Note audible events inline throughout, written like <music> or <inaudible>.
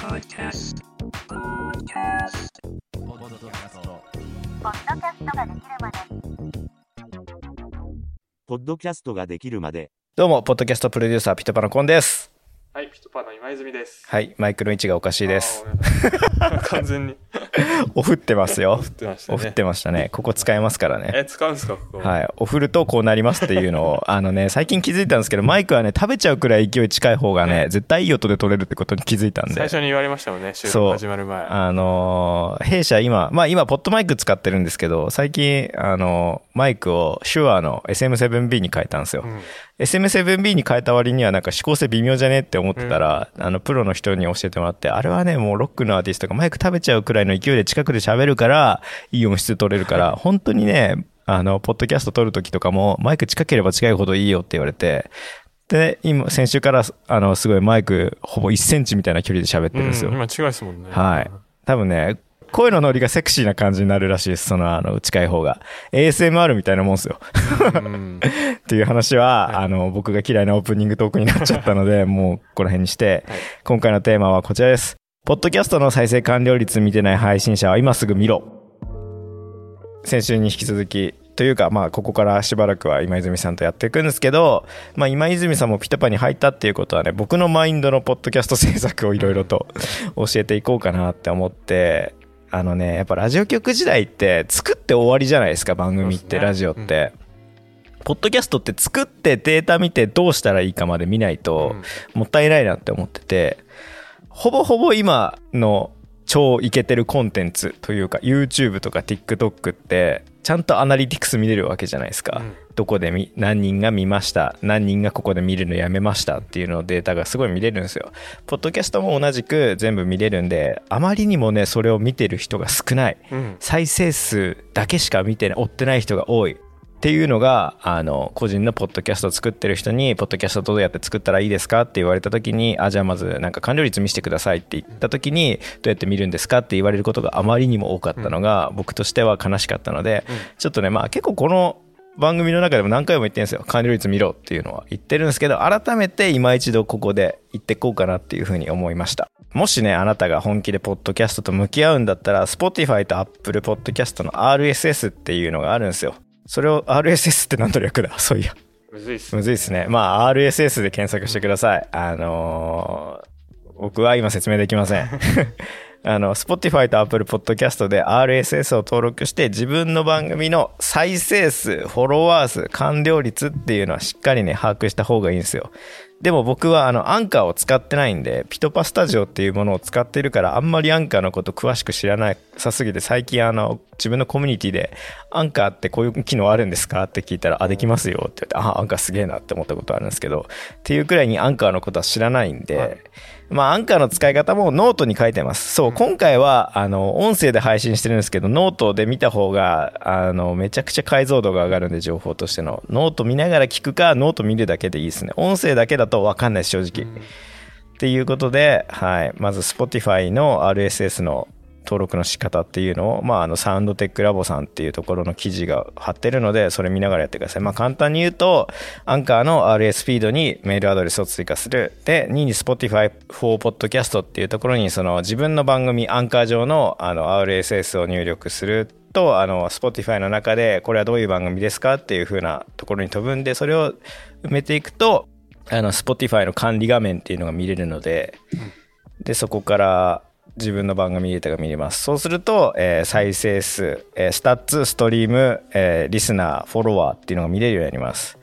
Podcast. Podcast. ポッドキャストポッドキャストができるまでポッドキャストができるまで、どうも、ポッドキャストプロデューサー、 PitPaのコンです。はい、 PitPaの今泉です。はい、マイクの位置がおかしいです。あー。ごめんなさい完全に <laughs> オフってますよオフってましたね。オフってましたね。ここ使えますからね。え、使うんですか、ここ？はい。オフるとこうなりますっていうのを、あのね、<laughs> 最近気づいたんですけど、マイクはね、食べちゃうくらい勢い近い方がね、絶対いい音で取れるってことに気づいたんで。最初に言われましたもんね、収録始まる前。あのー弊社今、まあ今、 PodMic 使ってるんですけど、最近、あのーマイクを手話の SM7B に変えたんですよ。うん SM7B に変えた割にはなんか指向性微妙じゃねって思ってたら、あの、プロの人に教えてもらって、あれはね、もうロックのアーティストがマイク食べちゃうくらいの勢いで近くで喋るから、いい音質取れるから、本当にね、あの、ポッドキャスト撮るときとかも、マイク近ければ近いほどいいよって言われて、で、今、先週から、あの、すごいマイク、ほぼ1センチみたいな距離で喋ってるんですよ。うん今違いですもんね。はい。多分ね、声のノリがセクシーな感じになるらしいです。その、あの、近い方が。ASMR みたいなもんですよ。うん。<laughs> っていう話は、あの、僕が嫌いなオープニングトークになっちゃったので、<laughs> もう、ここら辺にして、はい今回のテーマはこちらです。ポッドキャストの再生完了率見てない配信者は今すぐ見ろ。先週に引き続き、というか、まあ、ここからしばらくは今泉さんとやっていくんですけど、まあ、今泉さんもピタパに入ったっていうことはね、僕のマインドのポッドキャスト制作をいろいろと <laughs> 教えていこうかなって思って、あのね、やっぱラジオ局時代って作って終わりじゃないですか、番組って、ねラジオって。ポッドキャストって作ってデータ見てどうしたらいいかまで見ないともったいないなって思っててほぼほぼ今の超イケてるコンテンツというか YouTube とか TikTok ってちゃんとアナリティクス見れるわけじゃないですか、うん。どこで見何人が見ました何人がここで見るのやめましたっていうのデータがすごい見れるんですよ。ポッドキャストも同じく全部見れるんであまりにもねそれを見てる人が少ない。うん。再生数だけしか見てない追ってない人が多いっていうのがあの個人のポッドキャストを作ってる人に「ポッドキャストどうやって作ったらいいですか?」って言われた時に「あじゃあまずなんか完了率見せてください」って言った時に「どうやって見るんですか?」って言われることがあまりにも多かったのが、僕としては悲しかったので、ちょっとねまあ結構この番組の中でも何回も言ってるんですよ完了率見ろっていうのは言ってるんですけど改めて今一度ここで言ってこうかなっていうふうに思いましたもしねあなたが本気でポッドキャストと向き合うんだったら Spotify と Apple ポッドキャストの RSS っていうのがあるんですよそれを RSS って何の略だ？<laughs> そういや。むずいっす。むずいですね。まあ RSS で検索してください。あのー僕は今説明できません。<laughs> あの Spotify と Apple Podcast で RSS を登録して自分の番組の再生数フォロワー数完了率っていうのはしっかりね把握した方がいいんですよでも僕はあのアンカーを使ってないんで PitPa スタジオっていうものを使ってるからあんまりアンカーのこと詳しく知らなさすぎて最近あの自分のコミュニティでアンカーってこういう機能あるんですかって聞いたらあできますよって言ってあアンカーすげえなって思ったことあるんですけどっていうくらいにアンカーのことは知らないんで、はい。まあアンカーの使い方もノートに書いてます。そう今回はあの音声で配信してるんですけどノートで見た方があのめちゃくちゃ解像度が上がるんで情報としての。ノート見ながら聞くかノート見るだけでいいですね。音声だけだと分かんないです正直、っていうことで、はい、まず Spotify の RSS の登録の仕方っていうのを、まあ、あのサウンドテックラボさんっていうところの記事が貼ってるのでそれ見ながらやってください、まあ、簡単に言うとアンカーの RS フィードにメールアドレスを追加する。で2位に Spotify for Podcast っていうところにその自分の番組アンカー上のあの RSS を入力するとあの Spotify の中でこれはどういう番組ですかっていう風なところに飛ぶんでそれを埋めていくとあの Spotify の管理画面っていうのが見れるので、でそこから自分の番組データが見れます。そうすると、えー再生数、えースタッツストリーム、えーリスナーフォロワーっていうのが見れるようになります、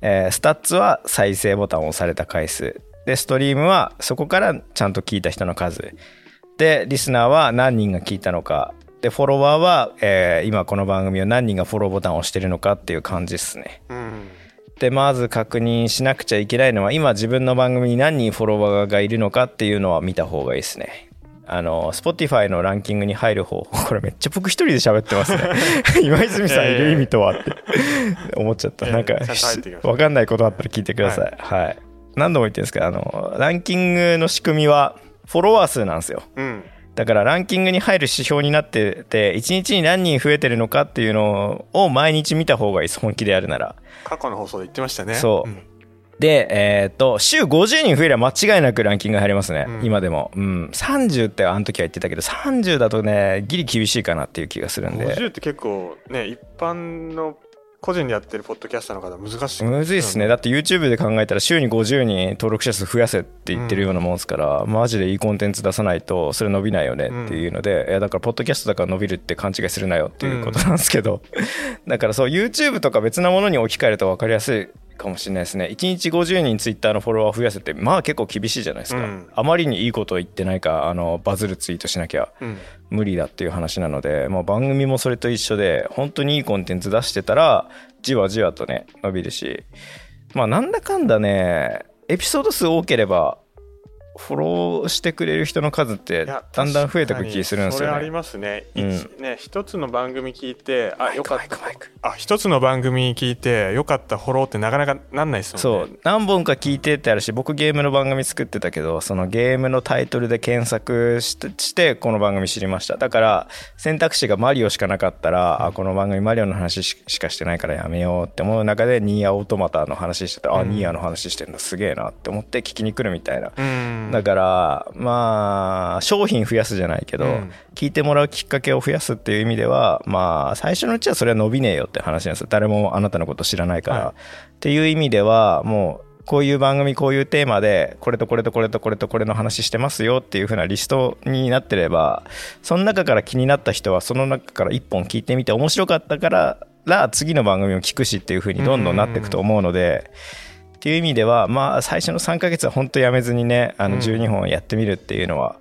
えースタッツは再生ボタンを押された回数。でストリームはそこからちゃんと聞いた人の数。でリスナーは何人が聞いたのか。でフォロワーは、えー今この番組を何人がフォローボタンを押してるのかっていう感じですね。うん。でまず確認しなくちゃいけないのは今自分の番組に何人フォロワーがいるのかっていうのは見た方がいいですねあの Spotify のランキングに入る方法 <laughs> これめっちゃ僕一人で喋ってますね。<laughs> 今泉さんいる意味とはって。思っちゃった。なんかちゃんと入ってきました。分かんないことあったら聞いてください。はい、何度も言ってるんですけどあのランキングの仕組みはフォロワー数なんですよ。うん。だからランキングに入る指標になってて1日に何人増えてるのかっていうのを毎日見た方がいいです。本気でやるなら。過去の放送で言ってましたね。そう。うんで、えっ、と、週50人増えれば間違いなくランキング入りますね、うん今でも。うん。30ってあの時は言ってたけど、30だとね、ギリ厳しいかなっていう気がするんで。50って結構ね一般の個人でやってるポッドキャスターの方は難しいむずいっすね。だって YouTube で考えたら週に50人登録者数増やせって言ってるようなもんですから、マジでいいコンテンツ出さないとそれ伸びないよねっていうので、いやだからポッドキャストだから伸びるって勘違いするなよっていうことなんですけど、<laughs> だからそう YouTube とか別なものに置き換えると分かりやすいかもしれないですね。1日50人 Twitter のフォロワー増やせって、まあ結構厳しいじゃないですか。うんあまりにいいことを言ってないか、あの、バズるツイートしなきゃ。うん無理だっていう話なので、まあ、番組もそれと一緒で本当にいいコンテンツ出してたらじわじわとね伸びるしまあなんだかんだねエピソード数多ければフォローしてくれる人の数ってだんだん増えてく気するんですそれありよね。ますね,一、うん。ね一つの番組聞いてあよかった。あ一つの番組聞いてよかったフォローってなかなかなんないですもんね。そう。何本か聞いてってあるし僕ゲームの番組作ってたけどそのゲームのタイトルで検索してしてこの番組知りました。だから選択肢がマリオしかなかったらあこの番組マリオの話ししかしてないからやめようって思う中でニーアオートマタの話してたらあニーアの話してるのすげえなって思って聞きに来るみたいなうんだからまあ商品増やすじゃないけど、うん。聞いてもらうきっかけを増やすっていう意味ではまあ最初のうちはそれは伸びねえよって話なんですよ。誰もあなたのこと知らないから、はい。っていう意味ではもうこういう番組こういうテーマでこれとこれとこれとこれとこれの話してますよっていう風なリストになってればその中から気になった人はその中から1本聞いてみて面白かったからら次の番組を聞くしっていう風にどんどんなっていくと思うので。っていう意味ではまあ最初の3ヶ月は本当やめずにねあのうん。12本やってみるっていうのは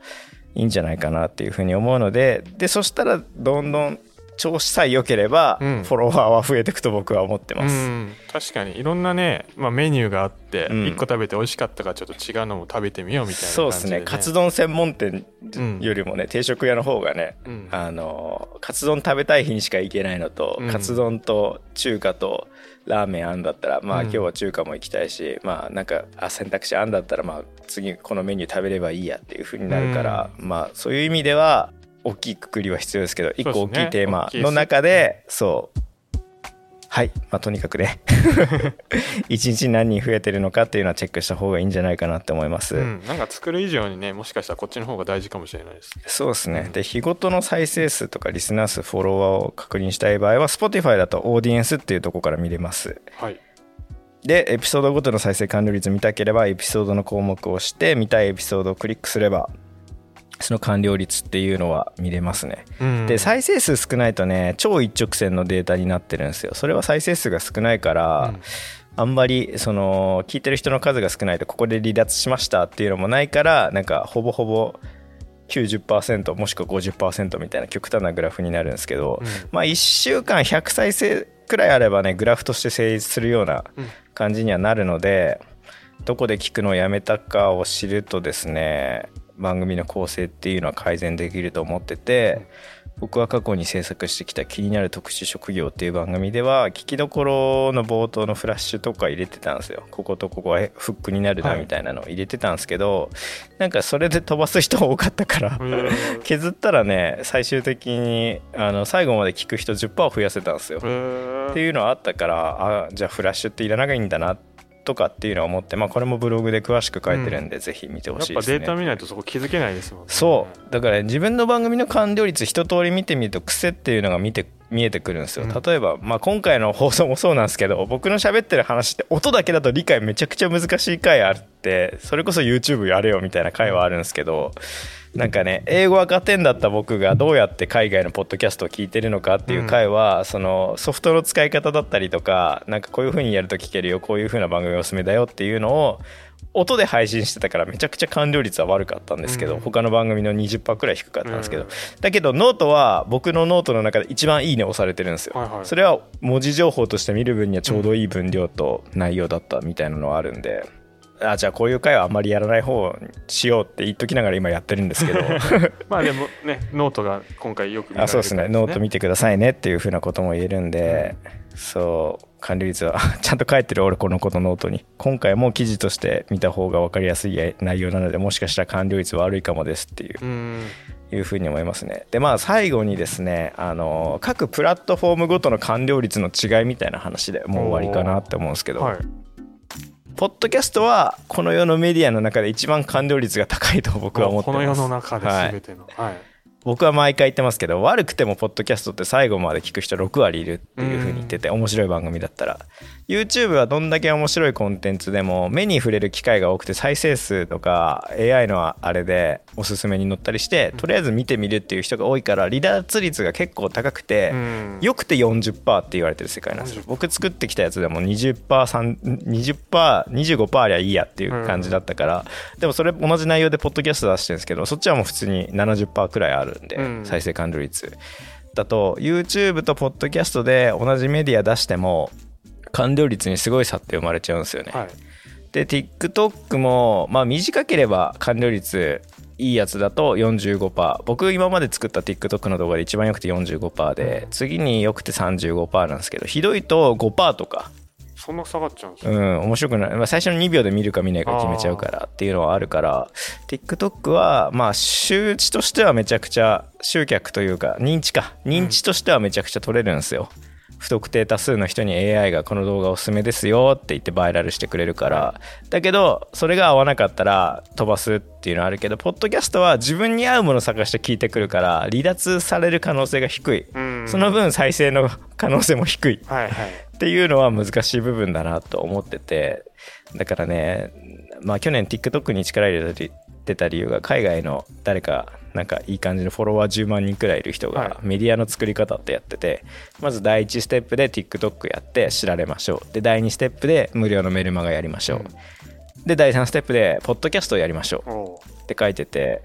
いいんじゃないかなっていうふうに思うのででそしたらどんどん調子さえ良ければフうん。ォロワーは増えていくと僕は思ってます。うん。確かに。いろんなね、まあ、メニューがあって、うん。一個食べて美味しかったからちょっと違うのも食べてみようみたいな感じで、そうですね。カツ丼専門店うん。よりもね、定食屋の方がね、うん。あのカツ丼食べたい日にしか行けないのと、うん。カツ丼と中華とラーメンあんだったらまあ、うん。今日は中華も行きたいしまあなんかあ選択肢あんだったらまあ次このメニュー食べればいいやっていう風になるから、まあそういう意味では大きいくくりは必要ですけど一個大きいテーマの中でそう。はい、まあ、とにかくね。<laughs> 一日に何人増えてるのかっていうのはチェックした方がいいんじゃないかなって思います。うん、なんか作る以上にねもしかしたらこっちの方が大事かもしれないです。ねそうですね。で、日ごとの再生数とかリスナー数、フォロワーを確認したい場合は、Spotify だとオーディエンスっていうところから見れます。はい。で、エピソードごとの再生完了率見たければ、エピソードの項目を押して、見たいエピソードをクリックすれば、その完了率っていうのは見れますね。うんで、再生数少ないとね、超一直線のデータになってるんですよ。それは再生数が少ないから、うんあんまりその聞いてる人の数が少ないとここで離脱しましたっていうのもないからなんかほぼほぼ90%もしくは50%みたいな極端なグラフになるんですけど、うんまあ1週間100再生くらいあればねグラフとして成立するようなうん感じにはなるのでどこで聞くのをやめたかを知るとですね番組の構成っていうのは改善できると思ってて僕は過去に制作してきた「気になる特殊職業」っていう番組では聞きどころの冒頭のフラッシュとか入れてたんですよ。こことここはフックになるなはい。みたいなのを入れてたんですけど、なんかそれで飛ばす人多かったからうん。<laughs> 削ったらね最終的にあの最後まで聞く人10%増やせたんですよ。うんっていうのはあったからあじゃあフラッシュっていらなきゃいいんだなとかっていうのを思って、まあ、これもブログで詳しく書いてるんで、ぜひ見てほやっぱしいですね。データ見ないとそこ気づけないですもんね。そう。だから自分の番組の完了率一通り見てみると癖っていうのが見て見えてくるんですよ。うん。例えば、まあ、今回の放送もそうなんですけど僕の喋ってる話って音だけだと理解めちゃくちゃ難しい回あってそれこそ YouTube やれよみたいな回はあるんですけどなんかね英語赤点だった僕がどうやって海外のポッドキャストを聞いてるのかっていう回は、そのソフトの使い方だったりとかなんかこういう風にやると聞けるよこういう風な番組おすすめだよっていうのを音で配信してたからめちゃくちゃ完了率は悪かったんですけど、うん。他の番組の20%くらい低かったんですけど、うん。だけどノートは僕のノートの中で一番いいねを押されてるんですよ、はいはい。それは文字情報として見る分にはちょうどいい分量と内容だったみたいなのはあるんで、あじゃあこういう回はあんまりやらない方にしようって言っときながら今やってるんですけど。<laughs> まあでもねノートが今回よく見られるあそうですね。ノート見てくださいねっていうふうなことも言えるんで、そう完了率はちゃんと書いてる俺このことノートに。今回も記事として見た方が分かりやすい内容なのでもしかしたら完了率悪いかもですっていう。うん。いうふうに思いますね。でまあ最後にですねあの各プラットフォームごとの完了率の違いみたいな話でもう終わりかなって思うんですけど、はいポッドキャストはこの世のメディアの中で一番完了率が高いと僕は思ってますこの世の中で全ての。はい。僕は毎回言ってますけど悪くてもポッドキャストって最後まで聞く人6割いるっていう風に言ってて面白い番組だったら YouTube はどんだけ面白いコンテンツでも目に触れる機会が多くて再生数とか AI のあれでおすすめに載ったりしてとりあえず見てみるっていう人が多いから離脱率が結構高くてうん。よくて40%って言われてる世界なんですよ。40%僕作ってきたやつでも 20%20%25% ありゃいいやっていう感じだったから、でもそれ同じ内容でポッドキャスト出してるんですけどそっちはもう普通に70%くらいあるんで、うん。再生完了率。だと YouTube とポッドキャストで同じメディア出しても完了率にすごい差って生まれちゃうんですよね、はい。で TikTok もまあ短ければ完了率いいやつだと45%僕今まで作った TikTok の動画で一番良くて45%で次に良くて35%なんですけどひどいと5%とか。そんな下がっちゃうんですね。うん面白くない、まあ、最初の2秒で見るか見ないか決めちゃうからっていうのはあるから TikTok はまあ周知としてはめちゃくちゃ集客というか認知か。認知としてはめちゃくちゃ取れるんですよ、不特定多数の人に AI がこの動画おすすめですよって言ってバイラルしてくれるから。だけどそれが合わなかったら飛ばすっていうのはあるけどポッドキャストは自分に合うものを探して聞いてくるから離脱される可能性が低い。うん。その分再生の可能性も低い。っていうのは難しい部分だなと思ってて。だからねまあ去年 TikTok に力入れてた理由が海外の誰かなんかいい感じのフォロワー10万人くらいいる人はい。がメディアの作り方ってやっててまず第1ステップで TikTok やって知られましょう。で第2ステップで無料のメルマガやりましょう。で第3ステップでポッドキャストをやりましょう。って書いてて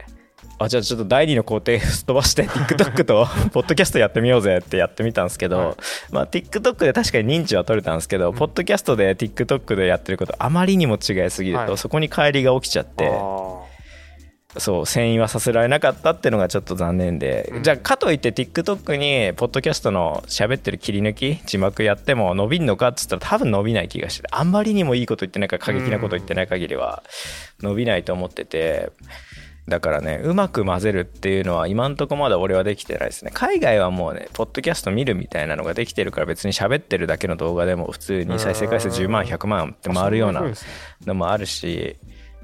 あじゃあちょっと第2の工程すっ飛ばして TikTok と <laughs> ポッドキャストやってみようぜってやってみたんですけど、はい。まあ、TikTok で確かに認知は取れたんですけど、ポッドキャストで TikTok でやってることあまりにも違いすぎると、はい。そこに乖離が起きちゃってあそう遷移はさせられなかったっていうのがちょっと残念で、うん。じゃあかといって TikTok にポッドキャストの喋ってる切り抜き字幕やっても伸びんのかっつったら多分伸びない気がしてあんまりにもいいこと言ってないから過激なこと言ってない限りは伸びないと思っててだからねうまく混ぜるっていうのは今んとこまだ俺はできてないですね。海外はもうねポッドキャスト見るみたいなのができてるから別に喋ってるだけの動画でも普通に再生回数10万100万ってー回るようなのもあるし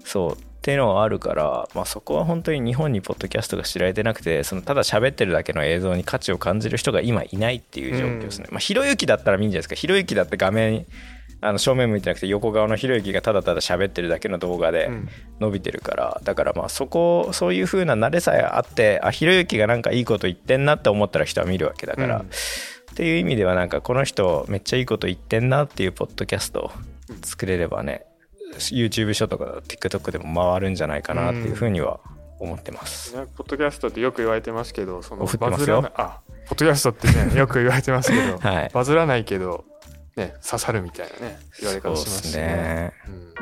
そうっていうのはあるから、まあ、そこは本当に日本にポッドキャストが知られてなくてそのただ喋ってるだけの映像に価値を感じる人が今いないっていう状況ですね、まあ、ひろゆきだったらいいんじゃないですか。ひろゆきだって画面あの正面向いてなくて横側のひろゆきがただただ喋ってるだけの動画でうん。伸びてるから、だからまあそこそういう風な慣れさえあってあひろゆきがなんかいいこと言ってんなって思ったら人は見るわけだから、うん。っていう意味ではなんかこの人めっちゃいいこと言ってんなっていうポッドキャストを作れればね YouTube ショーとか TikTok でも回るんじゃないかなっていうふうには思ってます。ねポッドキャストってよく言われてますけど、そのバズらない、あ、ポッドキャストってね、<laughs> よく言われてますけど、はい。バズらないけど、ね、刺さるみたいなね、言われ方しますしそうっすね。うん。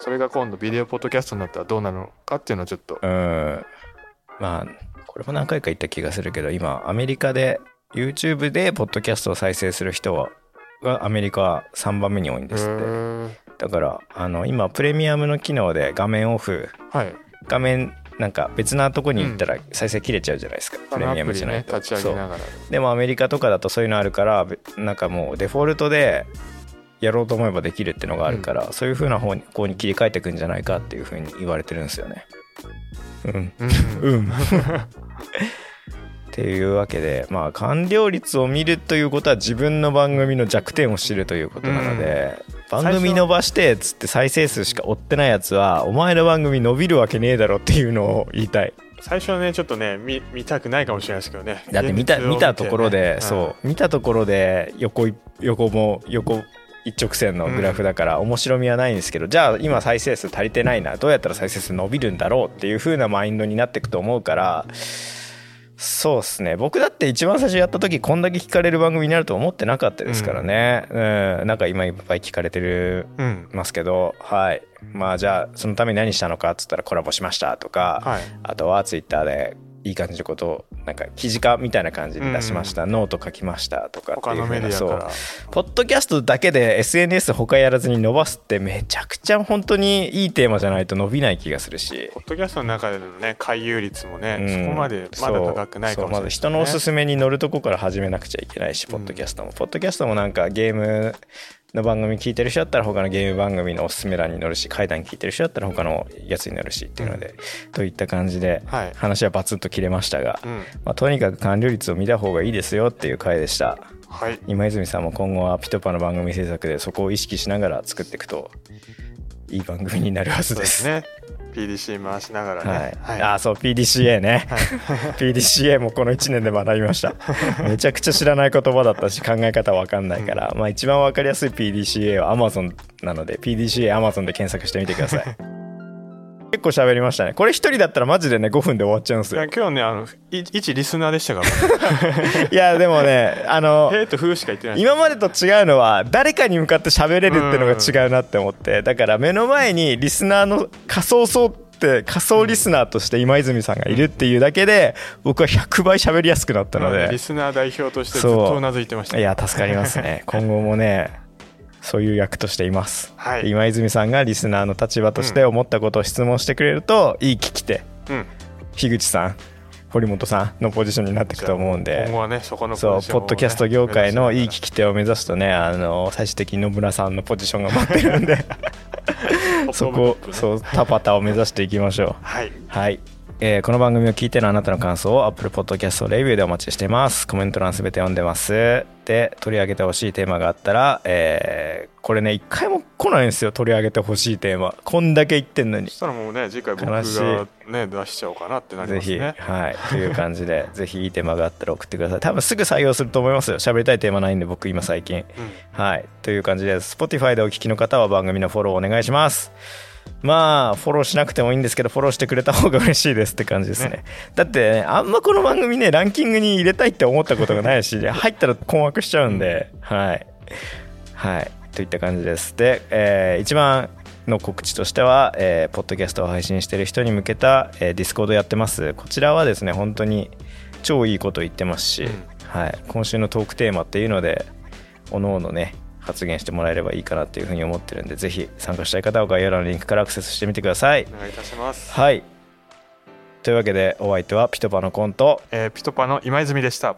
それが今度ビデオポッドキャストになったらどうなるのかっていうのをちょっと、うん。まあこれも何回か言った気がするけど今アメリカで YouTube でポッドキャストを再生する人はがアメリカは3番目に多いんですって。だからあの今プレミアムの機能で画面オフ。はい。画面なんか別なとこに行ったら再生切れちゃうじゃないですか、プレミアムじゃないと、ね立ち上そう。でもアメリカとかだとそういうのあるからべなんかもうデフォルトでやろうと思えばできるってのがあるから、そういう風な方にこうに切り替えていくんじゃないかっていう風に言われてるんですよね。うん、うん。うん。<laughs> っていうわけでまあ完了率を見るということは自分の番組の弱点を知るということなので、番組伸ばしてっつって再生数しか追ってないやつはお前の番組伸びるわけねえだろっていうのを言いたい。最初はね、ちょっとね、見見たくないかもしれないですけどね。だって見た現実を見たところで、ねそう。見たところで横い横も横一直線のグラフだから面白みはないんですけど、じゃあ今再生数足りてないな。どうやったら再生数伸びるんだろうっていう風なマインドになっていくと思うからそうっすね。僕だって一番最初やった時こんだけ聞かれる番組になると思ってなかったですからね、うん。なんか今いっぱい聞かれてるうん。ますけど。はい。まあじゃあそのために何したのかっつったらコラボしましたとか、はい。あとはツイッターでいい感じのことをなんか記事化みたいな感じで出しました、ノート書きましたとかっていう他のメディアそう。ポッドキャストだけで SNS 他やらずに伸ばすってめちゃくちゃ本当にいいテーマじゃないと伸びない気がするし、ポッドキャストの中でのね、回遊率もね、うん。そこまでまだ高くないかもしれない、まず人のおすすめに乗るとこから始めなくちゃいけないし、ポッドキャストも。ポッドキャストもなんかゲームの番組聞いてる人だったら他のゲーム番組のおすすめ欄に載るし怪談聞いてる人だったら他のやつに載るしっていうので、といった感じではい。話はバツンと切れましたが、うん。まあ、とにかく完了率を見た方がいいですよっていう回でした。はい。今泉さんも今後はピトパの番組制作でそこを意識しながら作っていくといい番組になるはずでそうですすね PDC 回しながらはい。ね、はい。あそう PDCA ね、<laughs> PDCA もこの1年で学びました。<laughs> めちゃくちゃ知らない言葉だったし考え方わかんないから、まあ一番わかりやすい PDCA は Amazon なので PDCA Amazon で検索してみてください。結構喋りましたね。これ一人だったらマジでね5分で終わっちゃうんですよ。今日ねあのい一リスナーでしたから、<laughs> いやでもねあのへーとふーしか言ってない今までと違うのは誰かに向かって喋れるってのが違うなって思って。だから目の前にリスナーの仮想層って仮想リスナーとして今泉さんがいるっていうだけで僕は100倍喋りやすくなったので。リスナー代表としてずっとう。なずいてましたいや助かりますね。今後もねそういう役としています、はい。今泉さんがリスナーの立場として思ったことを質問してくれると、いい聞き手。うん。樋口さん堀本さんのポジションになっていくと思うんで。今後はねそこのそうポジションをねポッドキャスト業界のいい聞き手を目指すとねあの最終的に野村さんのポジションが待ってるんで。<laughs> そこそうタパタを目指していきましょう。はい。はい、えーこの番組を聞いてのあなたの感想を Apple Podcast レビューでお待ちしています。コメント欄すべて読んでます。で取り上げてほしいテーマがあったら、えーこれね一回も来ないんですよ。取り上げてほしいテーマ。こんだけ言ってんのに。そしたらもうね次回僕がね出しちゃおうかなってなりぜひ、ますね。はい、という感じで <laughs> ぜひいいテーマがあったら送ってください。多分すぐ採用すると思いますよ。喋りたいテーマないんで僕今最近。うん。はい。という感じで Spotify でお聞きの方は番組のフォローお願いしますまあフォローしなくてもいいんですけどフォローしてくれた方が嬉しいですって感じですね。ね。だってねあんまこの番組ねランキングに入れたいって思ったことがないし入ったら困惑しちゃうんで。はい。はい。といった感じです。で、えー一番の告知としては、えーポッドキャストを配信してる人に向けた、えー Discord やってます。こちらはですね本当に超いいこと言ってますし、うん。はい、今週のトークテーマっていうのでおのおのね発言してもらえればいいかなっていうふうに思ってるんでぜひ参加したい方は概要欄のリンクからアクセスしてみてください。お願いいたします、はい。というわけでお相手はピトパのコント。えーピトパの今泉でした